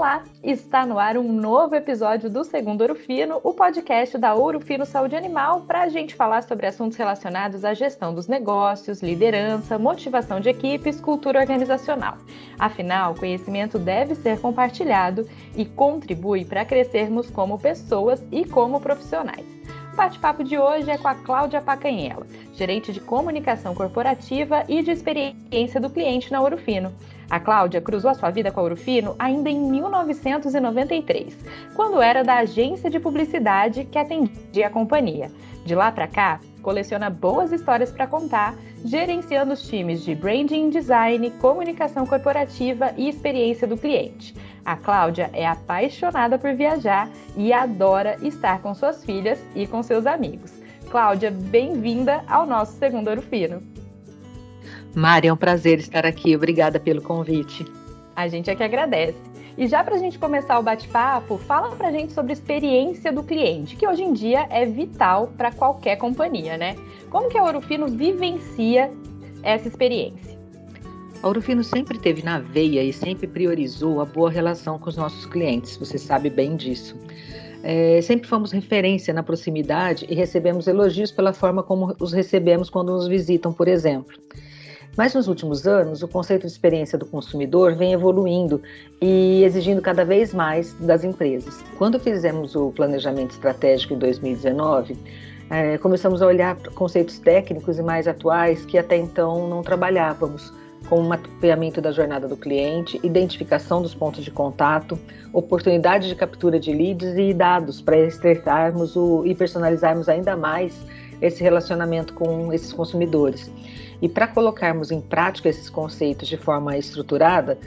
Olá, está no ar um novo episódio do Segundo Ouro Fino, o podcast da Ouro Fino Saúde Animal, para a gente falar sobre assuntos relacionados à gestão dos negócios, liderança, motivação de equipes, cultura organizacional. Afinal, conhecimento deve ser compartilhado e contribui para crescermos como pessoas e como profissionais. O bate-papo de hoje é com a Cláudia Pacanhela, gerente de comunicação corporativa e de experiência do cliente na Ouro Fino. A Cláudia cruzou a sua vida com a Urufino ainda em 1993, quando era da agência de publicidade que atendia a companhia. De lá para cá, coleciona boas histórias para contar, gerenciando os times de branding, design, comunicação corporativa e experiência do cliente. A Cláudia é apaixonada por viajar e adora estar com suas filhas e com seus amigos. Cláudia, bem-vinda ao nosso segundo Ouro Fino. Mari, é um prazer estar aqui. Obrigada pelo convite. A gente é que agradece. E já para a gente começar o bate-papo, fala para a gente sobre a experiência do cliente, que hoje em dia é vital para qualquer companhia, né? Como que a Orofino vivencia essa experiência? A Orofino sempre teve na veia e sempre priorizou a boa relação com os nossos clientes, você sabe bem disso. É, sempre fomos referência na proximidade e recebemos elogios pela forma como os recebemos quando nos visitam, por exemplo. Mas nos últimos anos, o conceito de experiência do consumidor vem evoluindo e exigindo cada vez mais das empresas. Quando fizemos o planejamento estratégico em 2019, é, começamos a olhar conceitos técnicos e mais atuais que até então não trabalhávamos, como mapeamento da jornada do cliente, identificação dos pontos de contato, oportunidade de captura de leads e dados para estreitarmos o, e personalizarmos ainda mais esse relacionamento com esses consumidores. E para colocarmos em prática esses conceitos de forma estruturada,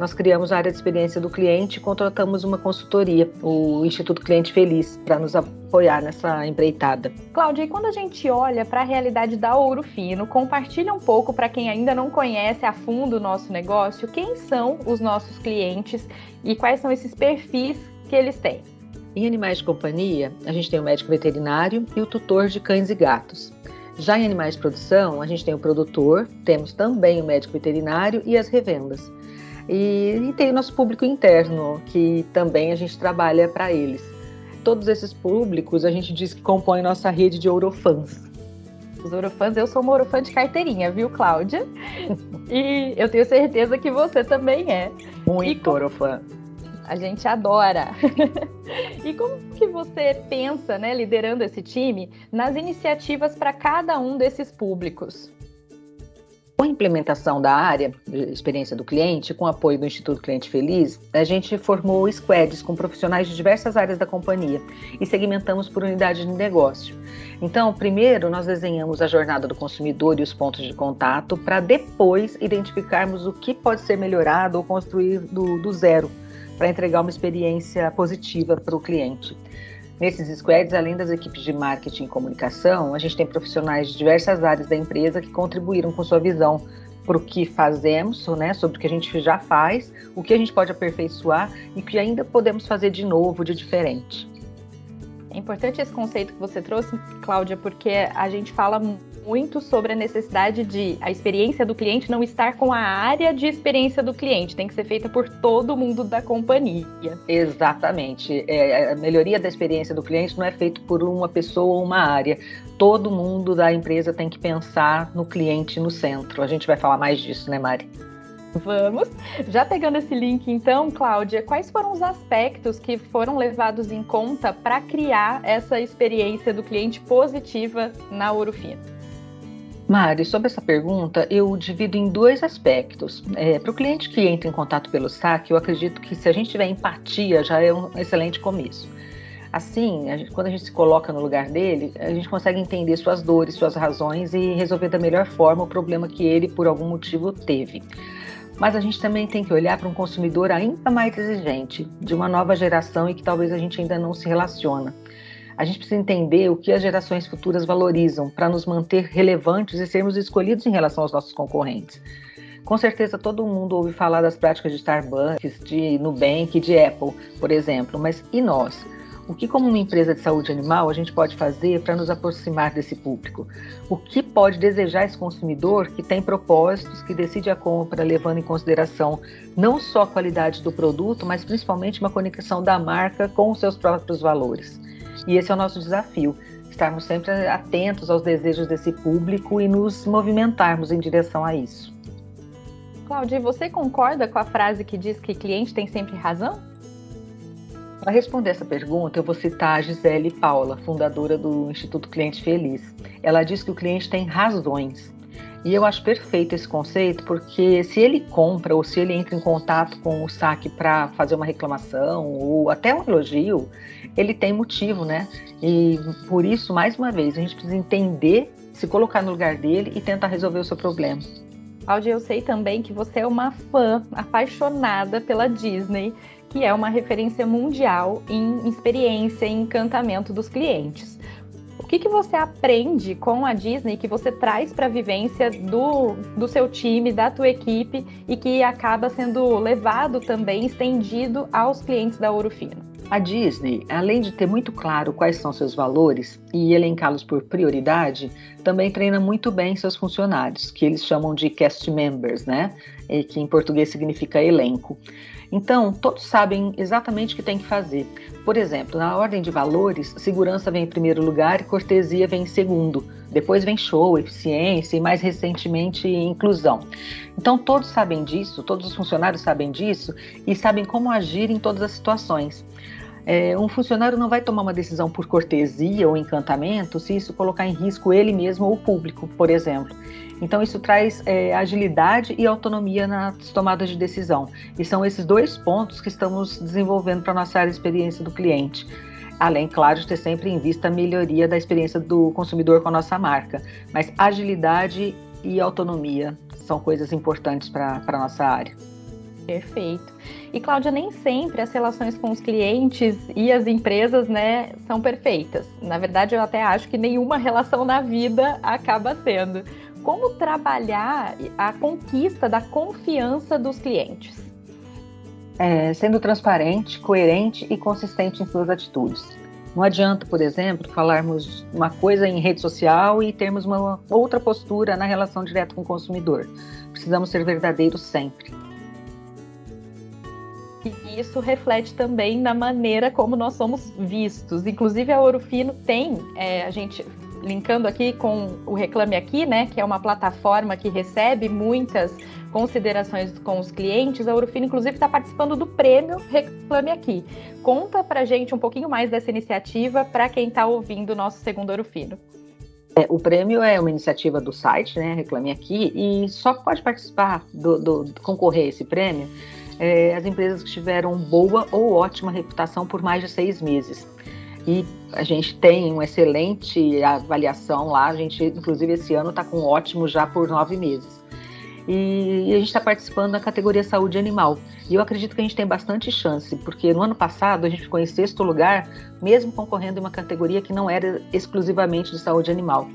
nós criamos a área de experiência do cliente e contratamos uma consultoria, o Instituto Cliente Feliz, para nos apoiar nessa empreitada. Cláudia, e quando a gente olha para a realidade da Ouro Fino, compartilha um pouco para quem ainda não conhece a fundo o nosso negócio, quem são os nossos clientes e quais são esses perfis que eles têm? Em animais de companhia, a gente tem o médico veterinário e o tutor de cães e gatos. Já em animais de produção, a gente tem o produtor, temos também o médico veterinário e as revendas. E, e tem o nosso público interno, que também a gente trabalha para eles. Todos esses públicos a gente diz que compõem nossa rede de ourofãs. Os ourofãs, eu sou uma ourofã de carteirinha, viu, Cláudia? e eu tenho certeza que você também é. Muito com... ourofã. A gente adora. e como que você pensa, né, liderando esse time, nas iniciativas para cada um desses públicos? Com a implementação da área experiência do cliente, com apoio do Instituto Cliente Feliz, a gente formou squads com profissionais de diversas áreas da companhia e segmentamos por unidade de negócio. Então, primeiro nós desenhamos a jornada do consumidor e os pontos de contato para depois identificarmos o que pode ser melhorado ou construir do, do zero para entregar uma experiência positiva para o cliente. Nesses squads, além das equipes de marketing e comunicação, a gente tem profissionais de diversas áreas da empresa que contribuíram com sua visão para o que fazemos, né, sobre o que a gente já faz, o que a gente pode aperfeiçoar e o que ainda podemos fazer de novo, de diferente. É importante esse conceito que você trouxe, Cláudia, porque a gente fala muito sobre a necessidade de a experiência do cliente não estar com a área de experiência do cliente, tem que ser feita por todo mundo da companhia. Exatamente. É, a melhoria da experiência do cliente não é feito por uma pessoa ou uma área. Todo mundo da empresa tem que pensar no cliente no centro. A gente vai falar mais disso, né, Mari? Vamos. Já pegando esse link, então, Cláudia, quais foram os aspectos que foram levados em conta para criar essa experiência do cliente positiva na Urufino? Mari, sobre essa pergunta, eu divido em dois aspectos. É, Para o cliente que entra em contato pelo saque, eu acredito que se a gente tiver empatia, já é um excelente começo. Assim, a gente, quando a gente se coloca no lugar dele, a gente consegue entender suas dores, suas razões e resolver da melhor forma o problema que ele, por algum motivo, teve. Mas a gente também tem que olhar para um consumidor ainda mais exigente, de uma nova geração e que talvez a gente ainda não se relaciona. A gente precisa entender o que as gerações futuras valorizam para nos manter relevantes e sermos escolhidos em relação aos nossos concorrentes. Com certeza todo mundo ouve falar das práticas de Starbucks, de Nubank, de Apple, por exemplo, mas e nós? O que, como uma empresa de saúde animal, a gente pode fazer para nos aproximar desse público? O que pode desejar esse consumidor que tem propósitos, que decide a compra levando em consideração não só a qualidade do produto, mas principalmente uma conexão da marca com os seus próprios valores? E esse é o nosso desafio estarmos sempre atentos aos desejos desse público e nos movimentarmos em direção a isso. Cláudia, você concorda com a frase que diz que cliente tem sempre razão? Para responder essa pergunta, eu vou citar a Gisele Paula, fundadora do Instituto Cliente Feliz. Ela diz que o cliente tem razões. E eu acho perfeito esse conceito, porque se ele compra ou se ele entra em contato com o saque para fazer uma reclamação ou até um elogio, ele tem motivo, né? E por isso, mais uma vez, a gente precisa entender, se colocar no lugar dele e tentar resolver o seu problema. Cláudia, eu sei também que você é uma fã apaixonada pela Disney, que é uma referência mundial em experiência e encantamento dos clientes que, que você aprende com a Disney que você traz para a vivência do, do seu time, da tua equipe e que acaba sendo levado também, estendido aos clientes da Ouro Fino? A Disney, além de ter muito claro quais são seus valores e elencá-los por prioridade, também treina muito bem seus funcionários, que eles chamam de cast members, né? E que em português significa elenco. Então, todos sabem exatamente o que tem que fazer. Por exemplo, na ordem de valores, segurança vem em primeiro lugar e cortesia vem em segundo. Depois vem show, eficiência e mais recentemente inclusão. Então todos sabem disso, todos os funcionários sabem disso e sabem como agir em todas as situações. É, um funcionário não vai tomar uma decisão por cortesia ou encantamento se isso colocar em risco ele mesmo ou o público, por exemplo. Então, isso traz é, agilidade e autonomia nas tomadas de decisão. E são esses dois pontos que estamos desenvolvendo para a nossa área de experiência do cliente. Além, claro, de ter sempre em vista a melhoria da experiência do consumidor com a nossa marca. Mas agilidade e autonomia são coisas importantes para a nossa área. Perfeito. E Cláudia, nem sempre as relações com os clientes e as empresas, né, são perfeitas. Na verdade, eu até acho que nenhuma relação na vida acaba sendo como trabalhar a conquista da confiança dos clientes? É, sendo transparente, coerente e consistente em suas atitudes. Não adianta, por exemplo, falarmos uma coisa em rede social e termos uma outra postura na relação direta com o consumidor. Precisamos ser verdadeiros sempre. E isso reflete também na maneira como nós somos vistos. Inclusive, a Ouro Fino tem, é, a gente linkando aqui com o Reclame Aqui, né, que é uma plataforma que recebe muitas considerações com os clientes, a Urufino, inclusive, está participando do prêmio Reclame Aqui. Conta para gente um pouquinho mais dessa iniciativa para quem está ouvindo o nosso segundo Urufino. É, o prêmio é uma iniciativa do site, né, Reclame Aqui, e só pode participar, do, do concorrer a esse prêmio, é, as empresas que tiveram boa ou ótima reputação por mais de seis meses e a gente tem uma excelente avaliação lá. A gente, inclusive, esse ano está com ótimo já por nove meses. E a gente está participando da categoria saúde animal. E eu acredito que a gente tem bastante chance, porque no ano passado a gente ficou em sexto lugar, mesmo concorrendo em uma categoria que não era exclusivamente de saúde animal.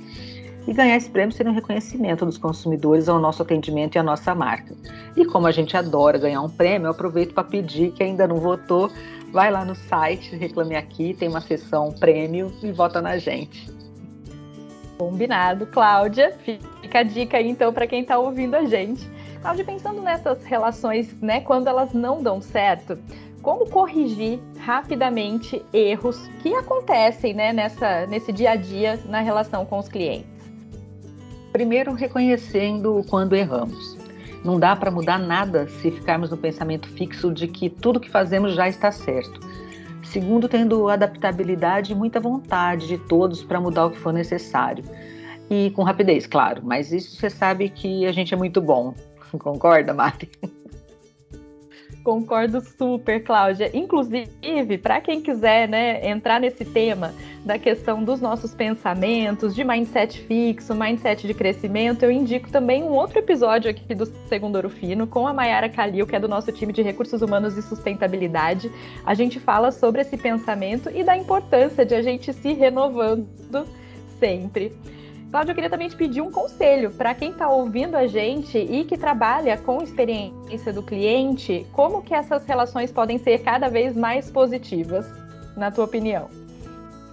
E ganhar esse prêmio seria um reconhecimento dos consumidores ao nosso atendimento e à nossa marca. E como a gente adora ganhar um prêmio, eu aproveito para pedir que ainda não votou vai lá no site, reclame aqui, tem uma seção prêmio e vota na gente. Combinado, Cláudia. Fica a dica aí então para quem está ouvindo a gente. Cláudia, pensando nessas relações, né, quando elas não dão certo, como corrigir rapidamente erros que acontecem, né, nessa, nesse dia a dia na relação com os clientes? Primeiro, reconhecendo quando erramos. Não dá para mudar nada se ficarmos no pensamento fixo de que tudo que fazemos já está certo. Segundo, tendo adaptabilidade e muita vontade de todos para mudar o que for necessário. E com rapidez, claro, mas isso você sabe que a gente é muito bom. Concorda, Mari? Concordo super, Cláudia. Inclusive, para quem quiser né, entrar nesse tema da questão dos nossos pensamentos, de mindset fixo, mindset de crescimento, eu indico também um outro episódio aqui do Segundo Ouro Fino com a Mayara Calil, que é do nosso time de recursos humanos e sustentabilidade. A gente fala sobre esse pensamento e da importância de a gente se renovando sempre. Cláudia, eu queria também te pedir um conselho para quem está ouvindo a gente e que trabalha com experiência do cliente, como que essas relações podem ser cada vez mais positivas? na tua opinião?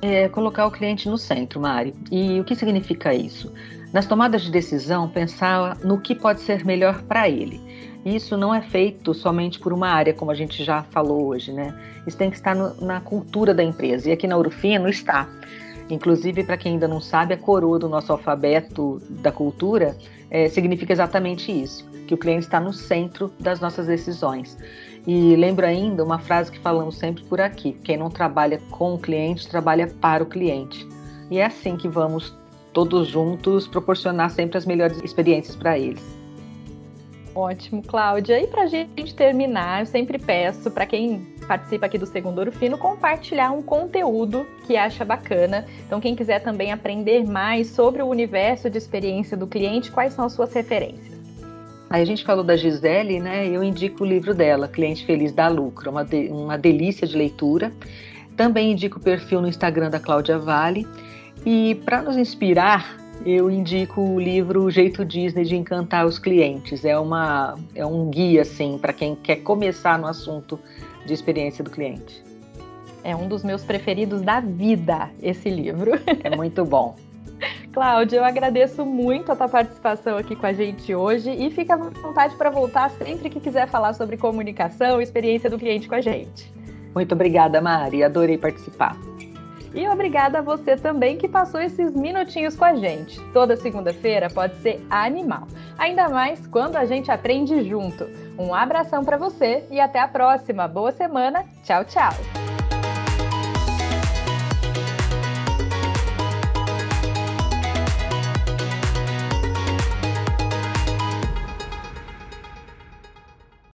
É colocar o cliente no centro, Mari. E o que significa isso? Nas tomadas de decisão, pensar no que pode ser melhor para ele. Isso não é feito somente por uma área, como a gente já falou hoje, né? Isso tem que estar no, na cultura da empresa. E aqui na Urufino está. Inclusive, para quem ainda não sabe, a coroa do nosso alfabeto da cultura é, significa exatamente isso: que o cliente está no centro das nossas decisões. E lembro ainda uma frase que falamos sempre por aqui: quem não trabalha com o cliente, trabalha para o cliente. E é assim que vamos todos juntos proporcionar sempre as melhores experiências para eles. Ótimo, Cláudia. E para a gente terminar, eu sempre peço para quem participa aqui do Segundo Ouro Fino compartilhar um conteúdo que acha bacana. Então, quem quiser também aprender mais sobre o universo de experiência do cliente, quais são as suas referências? Aí a gente falou da Gisele, né? Eu indico o livro dela, Cliente Feliz dá Lucro, uma, de, uma delícia de leitura. Também indico o perfil no Instagram da Cláudia Vale. E para nos inspirar, eu indico o livro Jeito Disney de Encantar os Clientes. É, uma, é um guia, assim, para quem quer começar no assunto de experiência do cliente. É um dos meus preferidos da vida, esse livro. É muito bom. Cláudia, eu agradeço muito a tua participação aqui com a gente hoje e fica à vontade para voltar sempre que quiser falar sobre comunicação e experiência do cliente com a gente. Muito obrigada, Mari. Adorei participar. E obrigada a você também que passou esses minutinhos com a gente. Toda segunda-feira pode ser animal, ainda mais quando a gente aprende junto. Um abração para você e até a próxima. Boa semana. Tchau, tchau.